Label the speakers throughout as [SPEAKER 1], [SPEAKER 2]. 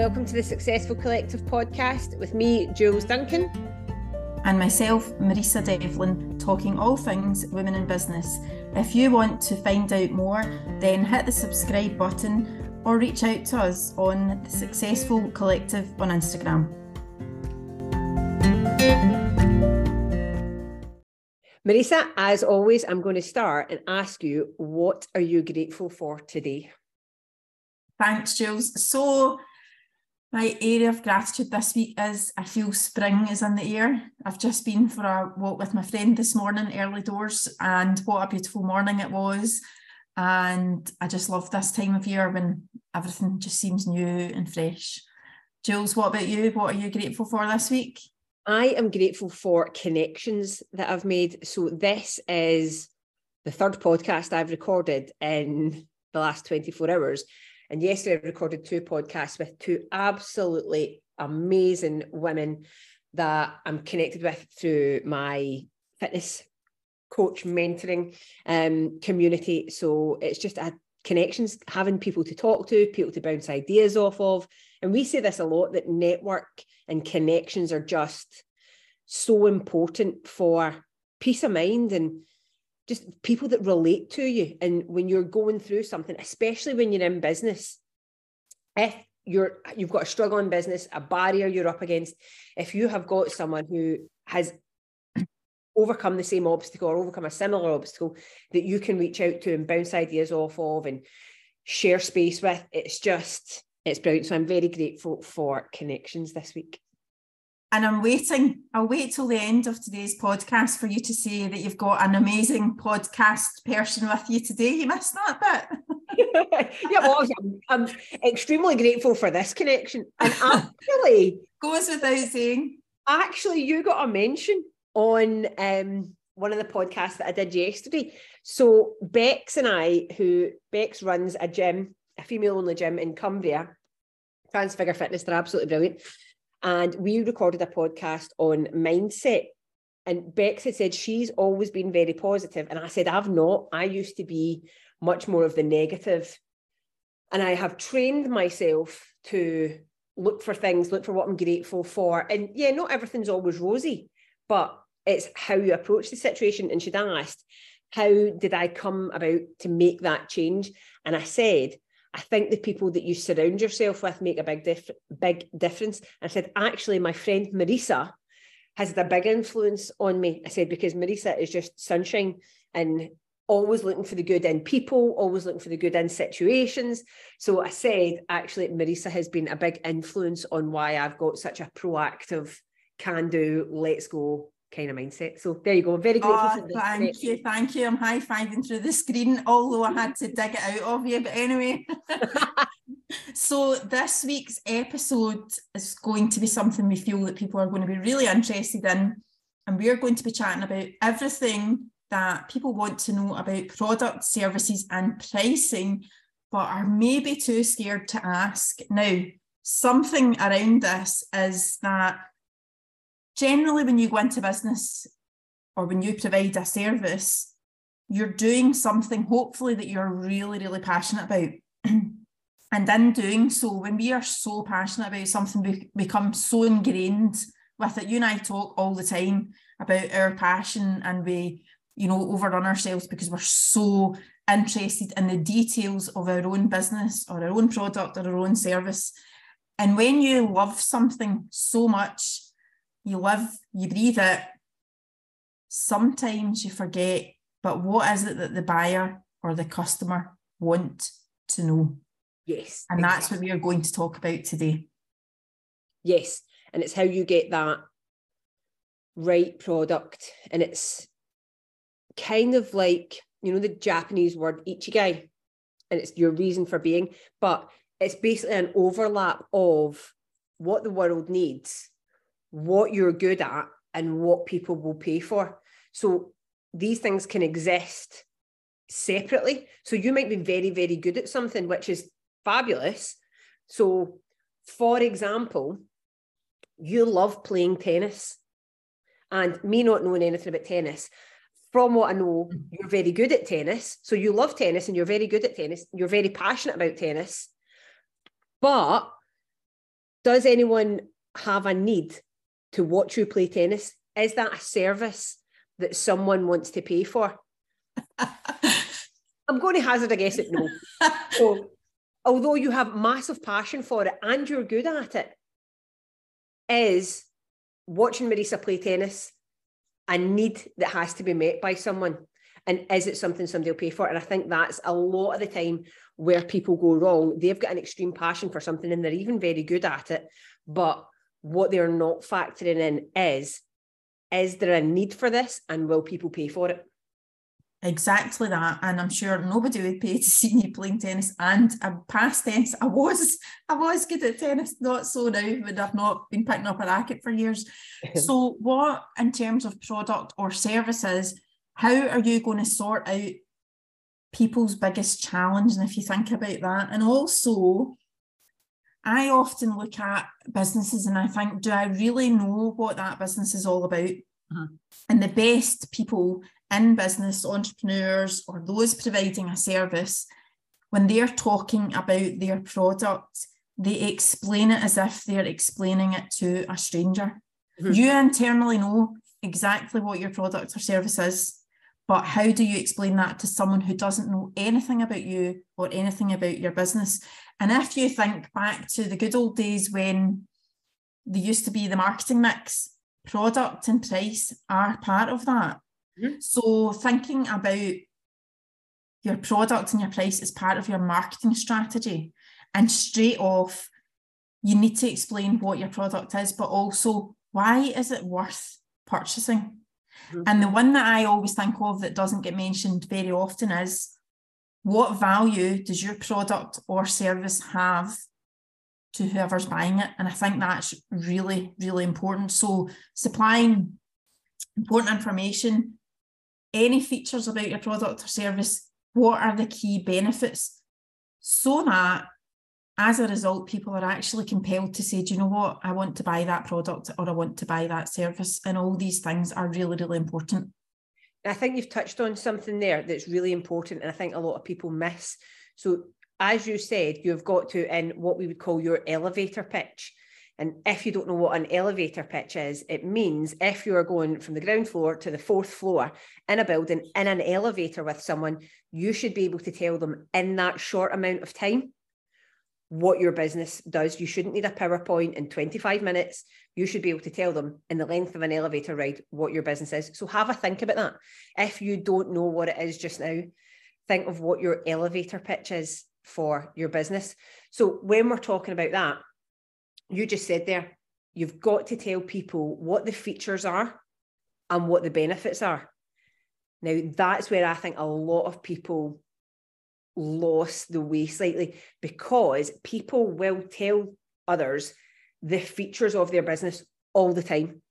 [SPEAKER 1] welcome to the Successful Collective podcast with me, Jules Duncan.
[SPEAKER 2] And myself, Marisa Devlin, talking all things women in business. If you want to find out more, then hit the subscribe button or reach out to us on the Successful Collective on Instagram.
[SPEAKER 1] Marisa, as always, I'm going to start and ask you, what are you grateful for today?
[SPEAKER 2] Thanks, Jules. So, my area of gratitude this week is I feel spring is in the air. I've just been for a walk with my friend this morning, early doors, and what a beautiful morning it was. And I just love this time of year when everything just seems new and fresh. Jules, what about you? What are you grateful for this week?
[SPEAKER 1] I am grateful for connections that I've made. So, this is the third podcast I've recorded in the last 24 hours. And yesterday I recorded two podcasts with two absolutely amazing women that I'm connected with through my fitness coach mentoring um, community. So it's just a connections, having people to talk to, people to bounce ideas off of. And we say this a lot that network and connections are just so important for peace of mind and just people that relate to you. And when you're going through something, especially when you're in business, if you're you've got a struggle in business, a barrier you're up against, if you have got someone who has overcome the same obstacle or overcome a similar obstacle that you can reach out to and bounce ideas off of and share space with, it's just it's brilliant. So I'm very grateful for connections this week.
[SPEAKER 2] And I'm waiting. I'll wait till the end of today's podcast for you to say that you've got an amazing podcast person with you today. You missed that
[SPEAKER 1] bit. yeah, well, I'm, I'm, extremely grateful for this connection. And actually,
[SPEAKER 2] goes without saying.
[SPEAKER 1] Actually, you got a mention on um, one of the podcasts that I did yesterday. So Bex and I, who Bex runs a gym, a female-only gym in Cumbria, Transfigure Fitness, they're absolutely brilliant and we recorded a podcast on mindset. And Bex had said she's always been very positive, and I said I've not. I used to be much more of the negative, and I have trained myself to look for things, look for what I'm grateful for. And yeah, not everything's always rosy, but it's how you approach the situation. And she'd asked, How did I come about to make that change? And I said, I think the people that you surround yourself with make a big dif- big difference. I said, actually, my friend Marisa has the big influence on me. I said, because Marisa is just sunshine and always looking for the good in people, always looking for the good in situations. So I said, actually, Marisa has been a big influence on why I've got such a proactive, can do, let's go kind of mindset. So there you go. I'm very oh, grateful oh,
[SPEAKER 2] for this. Thank you, thank you. I'm high fiving through the screen, although I had to dig it out of you. But anyway. so this week's episode is going to be something we feel that people are going to be really interested in. And we are going to be chatting about everything that people want to know about product, services, and pricing, but are maybe too scared to ask. Now, something around this is that generally when you go into business or when you provide a service, you're doing something hopefully that you're really, really passionate about. and in doing so, when we are so passionate about something, we become so ingrained with it. You and I talk all the time about our passion and we, you know, overrun ourselves because we're so interested in the details of our own business or our own product or our own service. And when you love something so much, you live, you breathe it. Sometimes you forget, but what is it that the buyer or the customer want to know?
[SPEAKER 1] Yes.
[SPEAKER 2] And exactly. that's what we are going to talk about today.
[SPEAKER 1] Yes. And it's how you get that right product. And it's kind of like, you know, the Japanese word ikigai, and it's your reason for being, but it's basically an overlap of what the world needs what you're good at and what people will pay for. So these things can exist separately. So you might be very, very good at something, which is fabulous. So, for example, you love playing tennis. And me not knowing anything about tennis, from what I know, mm. you're very good at tennis. So you love tennis and you're very good at tennis. You're very passionate about tennis. But does anyone have a need to watch you play tennis? Is that a service that someone wants to pay for? I'm going to hazard a guess at no. so, although you have massive passion for it and you're good at it, is watching Marisa play tennis a need that has to be met by someone? And is it something somebody will pay for? And I think that's a lot of the time where people go wrong. They've got an extreme passion for something and they're even very good at it. But what they're not factoring in is is there a need for this and will people pay for it?
[SPEAKER 2] Exactly that. And I'm sure nobody would pay to see me playing tennis. And I'm past tennis. I was I was good at tennis, not so now, but I've not been picking up a racket for years. so what in terms of product or services, how are you going to sort out people's biggest challenge? And if you think about that, and also I often look at businesses and I think, do I really know what that business is all about? Uh-huh. And the best people in business, entrepreneurs, or those providing a service, when they're talking about their product, they explain it as if they're explaining it to a stranger. Mm-hmm. You internally know exactly what your product or service is, but how do you explain that to someone who doesn't know anything about you or anything about your business? And if you think back to the good old days when there used to be the marketing mix, product and price are part of that. Mm-hmm. So thinking about your product and your price is part of your marketing strategy and straight off you need to explain what your product is but also why is it worth purchasing mm-hmm. and the one that i always think of that doesn't get mentioned very often is what value does your product or service have to whoever's buying it? And i think that's really really important. So supplying important information any features about your product or service what are the key benefits? So that as a result people are actually compelled to say do you know what? I want to buy that product or i want to buy that service. And all these things are really really important
[SPEAKER 1] I think you've touched on something there that's really important, and I think a lot of people miss. So, as you said, you've got to in what we would call your elevator pitch. And if you don't know what an elevator pitch is, it means if you are going from the ground floor to the fourth floor in a building in an elevator with someone, you should be able to tell them in that short amount of time what your business does. You shouldn't need a PowerPoint in 25 minutes. You should be able to tell them in the length of an elevator ride what your business is. So have a think about that. If you don't know what it is just now, think of what your elevator pitch is for your business. So when we're talking about that, you just said there, you've got to tell people what the features are and what the benefits are. Now, that's where I think a lot of people lost the way slightly because people will tell others the features of their business all the time.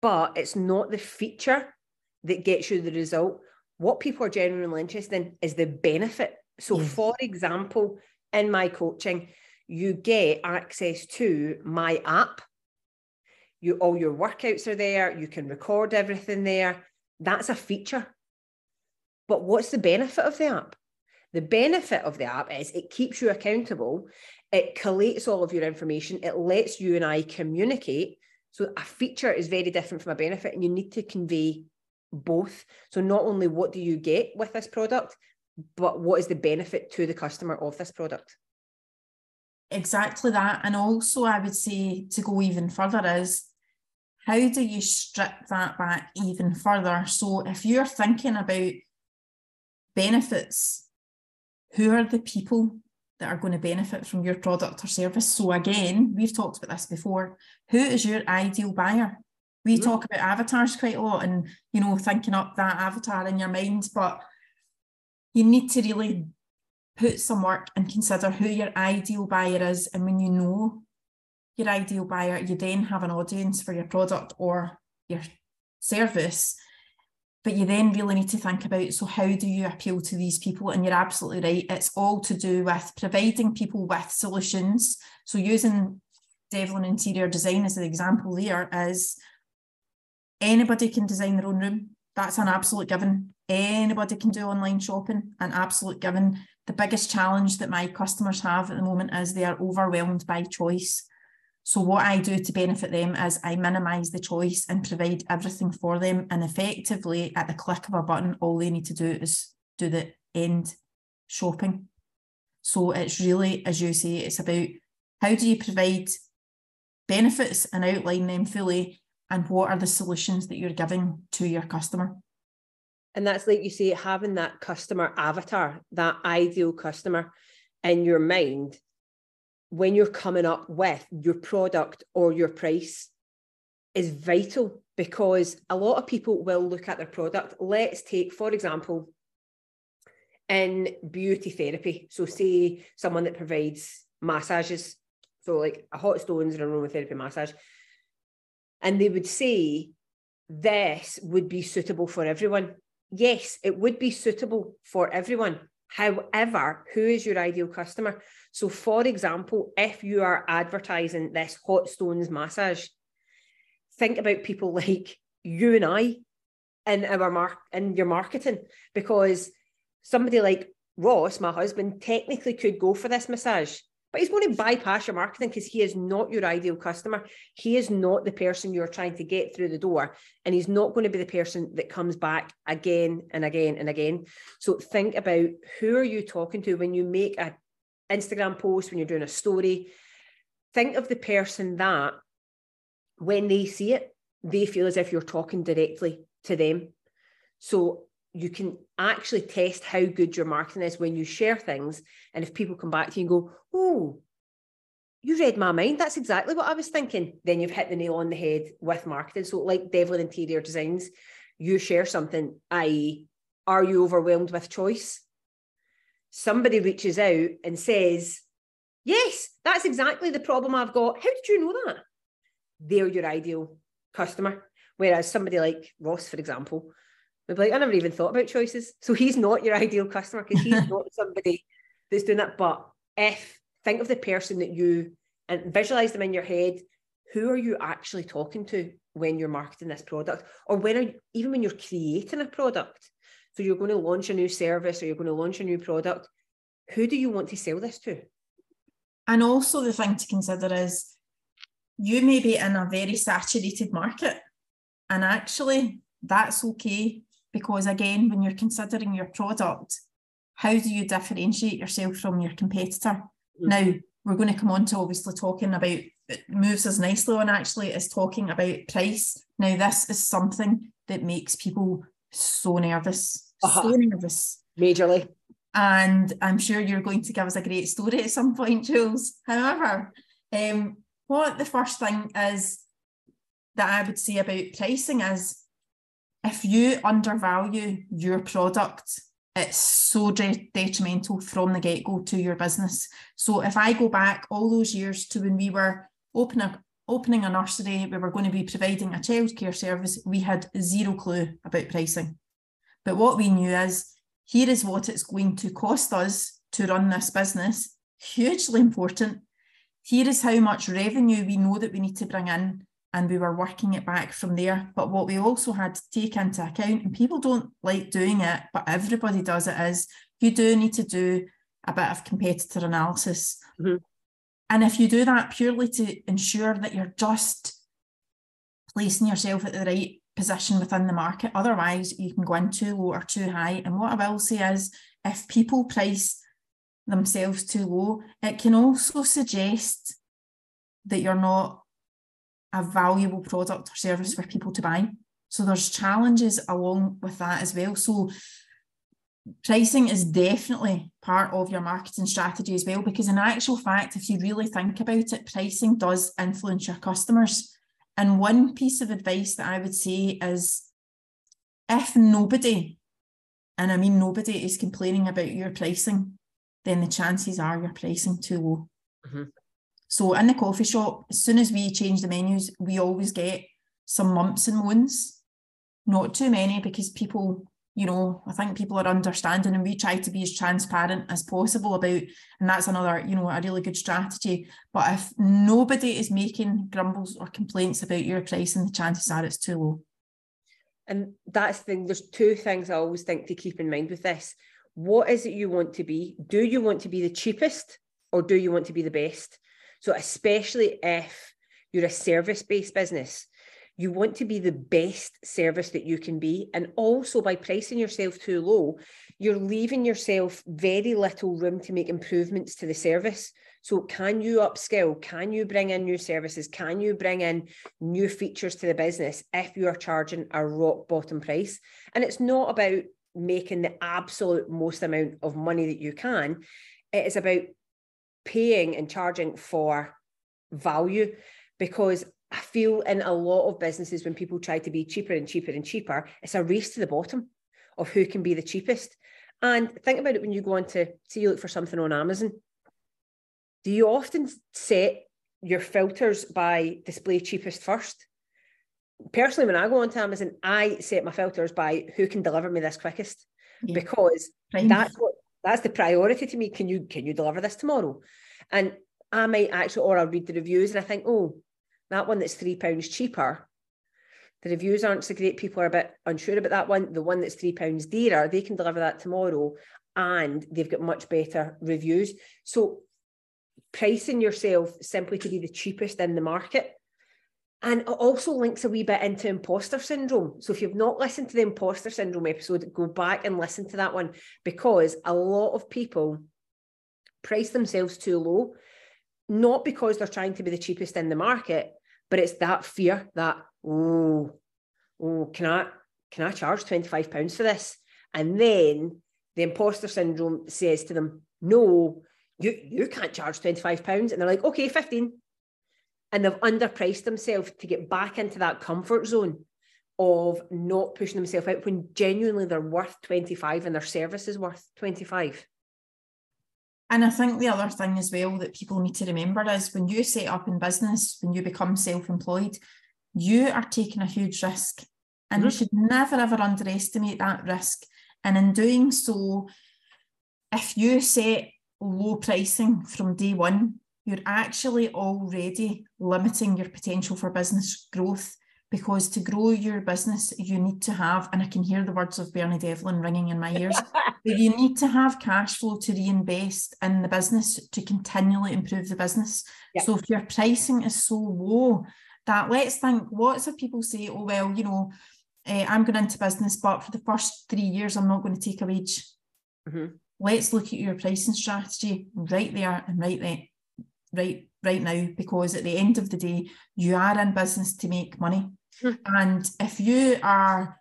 [SPEAKER 1] But it's not the feature that gets you the result. What people are genuinely interested in is the benefit. So, mm. for example, in my coaching, you get access to my app. You all your workouts are there, you can record everything there. That's a feature. But what's the benefit of the app? The benefit of the app is it keeps you accountable, it collates all of your information, it lets you and I communicate. So a feature is very different from a benefit, and you need to convey both. So not only what do you get with this product, but what is the benefit to the customer of this product?
[SPEAKER 2] Exactly that. And also, I would say to go even further is how do you strip that back even further? So if you're thinking about benefits who are the people that are going to benefit from your product or service? So again, we've talked about this before. Who is your ideal buyer? We mm-hmm. talk about avatars quite a lot and you know thinking up that avatar in your mind, but you need to really put some work and consider who your ideal buyer is. And when you know your ideal buyer, you then have an audience for your product or your service but you then really need to think about so how do you appeal to these people? And you're absolutely right. It's all to do with providing people with solutions. So using devlin interior design as an example there is anybody can design their own room. That's an absolute given. Anybody can do online shopping and absolute given. The biggest challenge that my customers have at the moment is they are overwhelmed by choice. So what I do to benefit them is I minimize the choice and provide everything for them. And effectively, at the click of a button, all they need to do is do the end shopping. So it's really, as you say, it's about how do you provide benefits and outline them fully, and what are the solutions that you're giving to your customer.
[SPEAKER 1] And that's like you say, having that customer avatar, that ideal customer in your mind when you're coming up with your product or your price is vital because a lot of people will look at their product. Let's take, for example, in beauty therapy. So, say someone that provides massages, so like a hot stones and aromatherapy massage, and they would say this would be suitable for everyone. Yes, it would be suitable for everyone. However, who is your ideal customer? So, for example, if you are advertising this hot stones massage, think about people like you and I in our mark in your marketing, because somebody like Ross, my husband, technically could go for this massage, but he's going to bypass your marketing because he is not your ideal customer. He is not the person you're trying to get through the door. And he's not going to be the person that comes back again and again and again. So think about who are you talking to when you make an Instagram post, when you're doing a story, think of the person that when they see it, they feel as if you're talking directly to them. So you can actually test how good your marketing is when you share things. And if people come back to you and go, Oh, you read my mind. That's exactly what I was thinking. Then you've hit the nail on the head with marketing. So, like Devlin Interior Designs, you share something, i.e., are you overwhelmed with choice? somebody reaches out and says, Yes, that's exactly the problem I've got. How did you know that? They're your ideal customer. Whereas somebody like Ross, for example, would be like, I never even thought about choices. So he's not your ideal customer because he's not somebody that's doing that. But if think of the person that you and visualize them in your head, who are you actually talking to when you're marketing this product? Or when are you, even when you're creating a product? So you're going to launch a new service or you're going to launch a new product. Who do you want to sell this to?
[SPEAKER 2] And also the thing to consider is you may be in a very saturated market. And actually, that's okay. Because again, when you're considering your product, how do you differentiate yourself from your competitor? Mm-hmm. Now, we're going to come on to obviously talking about it moves us nicely on actually is talking about price. Now, this is something that makes people so nervous, uh-huh. so nervous.
[SPEAKER 1] Majorly.
[SPEAKER 2] And I'm sure you're going to give us a great story at some point, Jules. However, um, what the first thing is that I would say about pricing is if you undervalue your product, it's so de- detrimental from the get go to your business. So if I go back all those years to when we were opening opening a nursery, we were going to be providing a childcare service, we had zero clue about pricing. But what we knew is here is what it's going to cost us to run this business, hugely important. Here is how much revenue we know that we need to bring in, and we were working it back from there. But what we also had to take into account, and people don't like doing it, but everybody does it, is you do need to do a bit of competitor analysis. Mm-hmm. And if you do that purely to ensure that you're just placing yourself at the right position within the market, otherwise you can go in too low or too high. And what I will say is if people price themselves too low, it can also suggest that you're not a valuable product or service for people to buy. So there's challenges along with that as well. So pricing is definitely part of your marketing strategy as well because in actual fact if you really think about it pricing does influence your customers and one piece of advice that i would say is if nobody and i mean nobody is complaining about your pricing then the chances are you're pricing too low mm-hmm. So in the coffee shop as soon as we change the menus we always get some mumps and moans not too many because people you know, I think people are understanding and we try to be as transparent as possible about, and that's another, you know, a really good strategy. But if nobody is making grumbles or complaints about your pricing, the chances are it's too low.
[SPEAKER 1] and that's the thing, there's two things I always think to keep in mind with this. What is it you want to be? Do you want to be the cheapest or do you want to be the best? So, especially if you're a service based business, you want to be the best service that you can be. And also by pricing yourself too low, you're leaving yourself very little room to make improvements to the service. So, can you upskill? Can you bring in new services? Can you bring in new features to the business if you are charging a rock bottom price? And it's not about making the absolute most amount of money that you can, it is about paying and charging for value because I feel in a lot of businesses when people try to be cheaper and cheaper and cheaper, it's a race to the bottom of who can be the cheapest. And think about it when you go on to say you look for something on Amazon. Do you often set your filters by display cheapest first? Personally, when I go onto Amazon, I set my filters by who can deliver me this quickest yeah. because that's what that's the priority to me. Can you can you deliver this tomorrow? And I might actually, or I'll read the reviews and I think, oh, that one that's three pounds cheaper, the reviews aren't so great. People are a bit unsure about that one. The one that's three pounds dearer, they can deliver that tomorrow and they've got much better reviews. So pricing yourself simply to be the cheapest in the market. And it also links a wee bit into imposter syndrome. So if you've not listened to the imposter syndrome episode, go back and listen to that one because a lot of people price themselves too low, not because they're trying to be the cheapest in the market, but it's that fear that, oh, oh, can I can I charge 25 pounds for this? And then the imposter syndrome says to them, no, you, you can't charge 25 pounds. And they're like, okay, 15. And they've underpriced themselves to get back into that comfort zone of not pushing themselves out when genuinely they're worth 25 and their service is worth 25.
[SPEAKER 2] And I think the other thing as well that people need to remember is when you set up in business, when you become self employed, you are taking a huge risk. And mm-hmm. you should never ever underestimate that risk. And in doing so, if you set low pricing from day one, you're actually already limiting your potential for business growth because to grow your business, you need to have, and I can hear the words of Bernie Devlin ringing in my ears, you need to have cash flow to reinvest in the business to continually improve the business. Yep. So if your pricing is so low, that let's think, lots of people say, oh, well, you know, uh, I'm going into business, but for the first three years, I'm not going to take a wage. Mm-hmm let's look at your pricing strategy right there and right there, right right now, because at the end of the day, you are in business to make money. Mm. And if you are,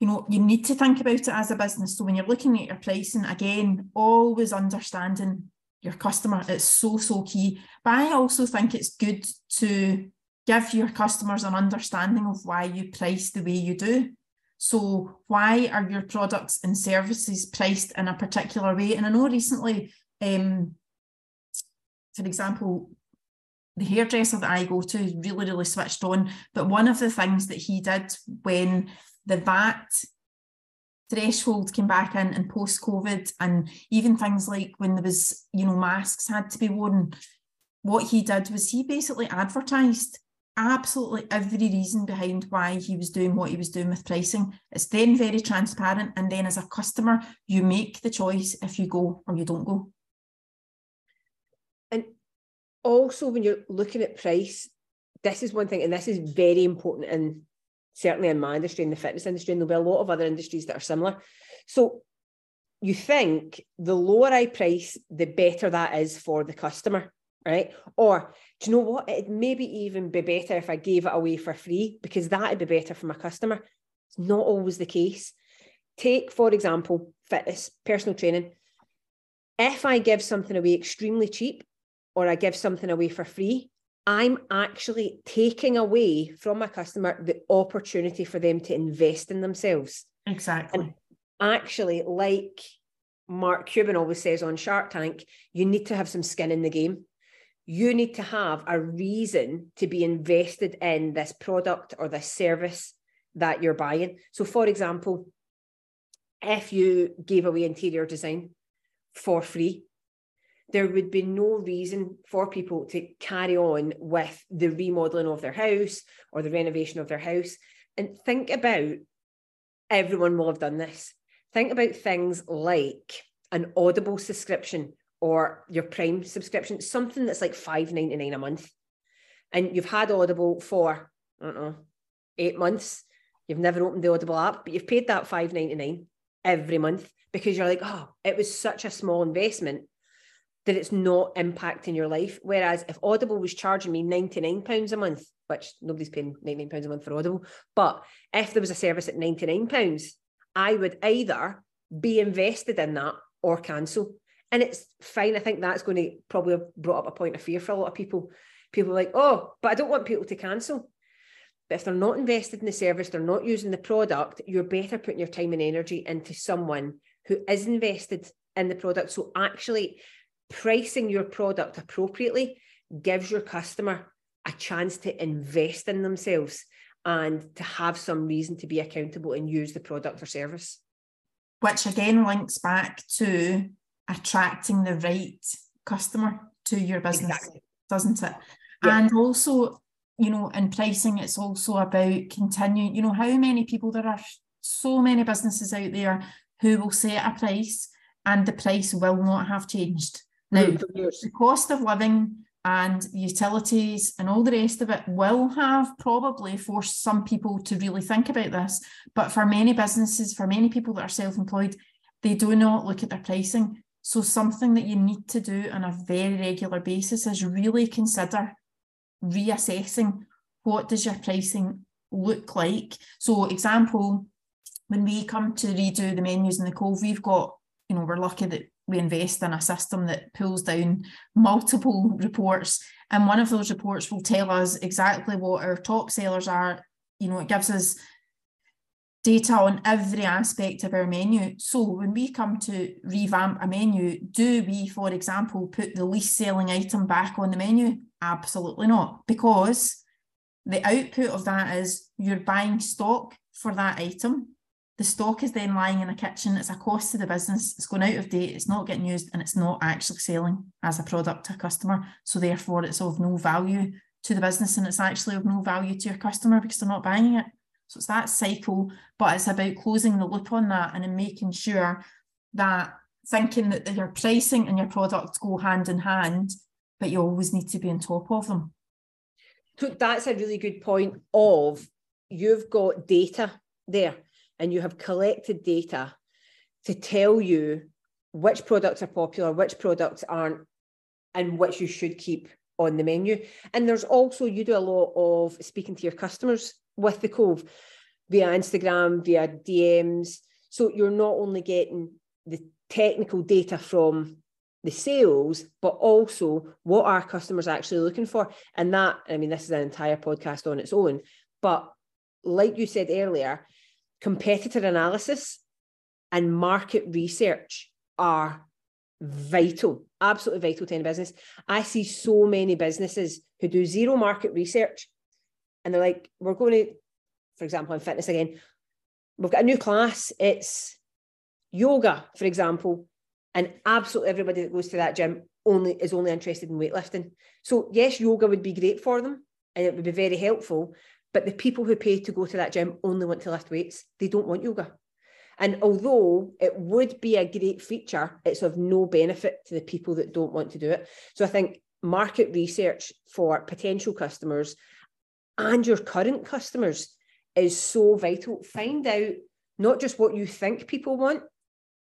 [SPEAKER 2] you know, you need to think about it as a business. So when you're looking at your pricing, again, always understanding your customer, it's so, so key. But I also think it's good to give your customers an understanding of why you price the way you do. So, why are your products and services priced in a particular way? And I know recently, um, for example, the hairdresser that I go to really, really switched on. But one of the things that he did when the VAT threshold came back in and post COVID, and even things like when there was, you know, masks had to be worn, what he did was he basically advertised absolutely every reason behind why he was doing what he was doing with pricing. It's then very transparent. And then as a customer, you make the choice if you go or you don't go.
[SPEAKER 1] Also, when you're looking at price, this is one thing, and this is very important and certainly in my industry, in the fitness industry, and there'll be a lot of other industries that are similar. So you think the lower I price, the better that is for the customer right? Or do you know what? It'd maybe even be better if I gave it away for free because that'd be better for my customer. It's not always the case. Take, for example, fitness, personal training. If I give something away extremely cheap or I give something away for free, I'm actually taking away from my customer the opportunity for them to invest in themselves.
[SPEAKER 2] Exactly.
[SPEAKER 1] And actually, like Mark Cuban always says on Shark Tank, you need to have some skin in the game you need to have a reason to be invested in this product or this service that you're buying. So, for example, if you gave away interior design for free, there would be no reason for people to carry on with the remodeling of their house or the renovation of their house. And think about everyone will have done this. Think about things like an Audible subscription or your Prime subscription, something that's like five ninety nine a month. And you've had Audible for, I don't know, eight months. You've never opened the Audible app, but you've paid that five ninety nine every month because you're like, oh, it was such a small investment that it's not impacting your life. Whereas if Audible was charging me £99 a month, which nobody's paying £99 a month for Audible, but if there was a service at £99, I would either be invested in that or cancel. And it's fine. I think that's going to probably have brought up a point of fear for a lot of people. People are like, oh, but I don't want people to cancel. But if they're not invested in the service, they're not using the product, you're better putting your time and energy into someone who is invested in the product. So actually pricing your product appropriately gives your customer a chance to invest in themselves and to have some reason to be accountable and use the product or service.
[SPEAKER 2] Which again links back to attracting the right customer to your business, exactly. doesn't it? Yeah. And also, you know, in pricing, it's also about continuing, you know, how many people there are so many businesses out there who will set a price and the price will not have changed. Now, mm, the cost of living and utilities and all the rest of it will have probably forced some people to really think about this. But for many businesses, for many people that are self employed, they do not look at their pricing. So, something that you need to do on a very regular basis is really consider reassessing what does your pricing look like. So, example, when we come to redo the menus in the Cove, we've got, you know, we're lucky that we invest in a system that pulls down multiple reports. And one of those reports will tell us exactly what our top sellers are. You know, it gives us data on every aspect of our menu. So when we come to revamp a menu, do we, for example, put the least selling item back on the menu? Absolutely not, because the output of that is you're buying stock for that item the stock is then lying in a kitchen. It's a cost to the business. It's going out of date. It's not getting used, and it's not actually selling as a product to a customer. So therefore, it's of no value to the business, and it's actually of no value to your customer because they're not buying it. So it's that cycle, but it's about closing the loop on that and in making sure that thinking that your pricing and your product go hand in hand, but you always need to be on top of them.
[SPEAKER 1] So that's a really good point. Of you've got data there and you have collected data to tell you which products are popular, which products aren't, and which you should keep on the menu. And there's also, you do a lot of speaking to your customers with the Cove via Instagram, via DMs. So you're not only getting the technical data from the sales, but also what are customers actually looking for. And that, I mean, this is an entire podcast on its own. But like you said earlier, competitor analysis and market research are vital, absolutely vital to any business. I see so many businesses who do zero market research and they're like, we're going to, for example, in fitness again, we've got a new class, it's yoga, for example, and absolutely everybody that goes to that gym only is only interested in weightlifting. So yes, yoga would be great for them and it would be very helpful, but the people who pay to go to that gym only want to lift weights. They don't want yoga. And although it would be a great feature, it's of no benefit to the people that don't want to do it. So I think market research for potential customers and your current customers is so vital. Find out not just what you think people want.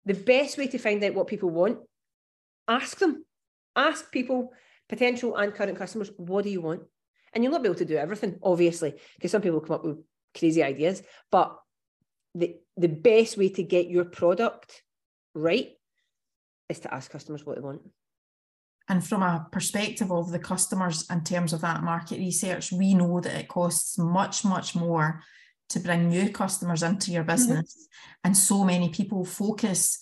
[SPEAKER 1] The best way to find out what people want, ask them. Ask people, potential and current customers, what do you want? And you'll not be able to do everything, obviously, because some people come up with crazy ideas. But the the best way to get your product right is to ask customers what they want.
[SPEAKER 2] And from a perspective of the customers in terms of that market research, we know that it costs much, much more to bring new customers into your mm-hmm. business. Mm-hmm. And so many people focus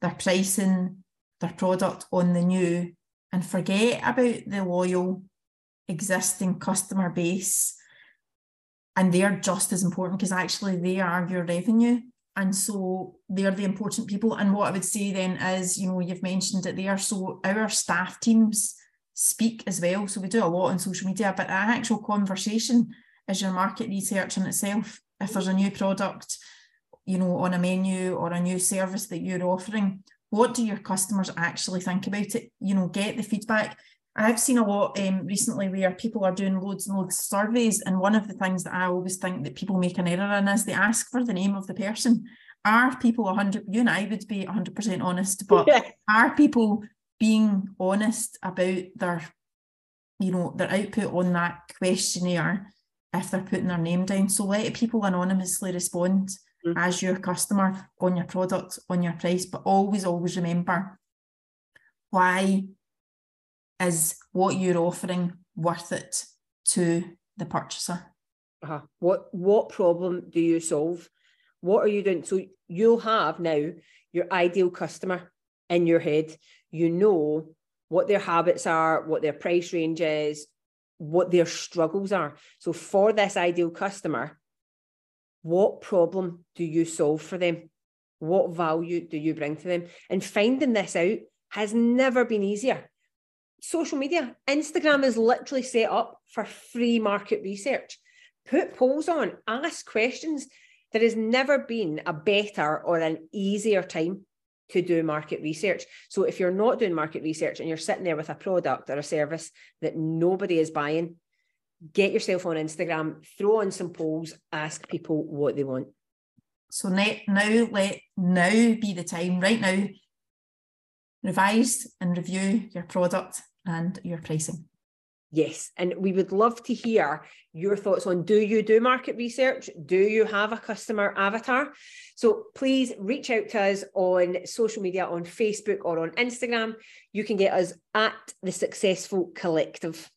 [SPEAKER 2] their pricing, their product on the new and forget about the loyal existing customer base and they're just as important because actually they are your revenue and so they're the important people and what i would say then is you know you've mentioned it there so our staff teams speak as well so we do a lot on social media but an actual conversation is your market research in itself if there's a new product you know, on a menu or a new service that you're offering, what do your customers actually think about it? You know, get the feedback. I've seen a lot um, recently where people are doing loads and loads of surveys. And one of the things that I always think that people make an error in is they ask for the name of the person. Are people 100, you and I would be 100% honest, but yeah. are people being honest about their, you know, their output on that questionnaire if they're putting their name down? So let people anonymously respond mm. as your customer on your product, on your price, but always, always remember why is what you're offering worth it to the purchaser?
[SPEAKER 1] Uh-huh. What what problem do you solve? What are you doing? So you'll have now your ideal customer in your head. You know what their habits are, what their price range is, what their struggles are. So for this ideal customer, what problem do you solve for them? What value do you bring to them? And finding this out has never been easier social media. Instagram is literally set up for free market research. Put polls on, ask questions. There has never been a better or an easier time to do market research. So if you're not doing market research and you're sitting there with a product or a service that nobody is buying, get yourself on Instagram, throw on some polls, ask people what they want.
[SPEAKER 2] So now, now let now be the time right now revise and review your product and your pricing.
[SPEAKER 1] Yes, and we would love to hear your thoughts on do you do market research? Do you have a customer avatar? So please reach out to us on social media on Facebook or on Instagram. You can get us at the Successful Collective.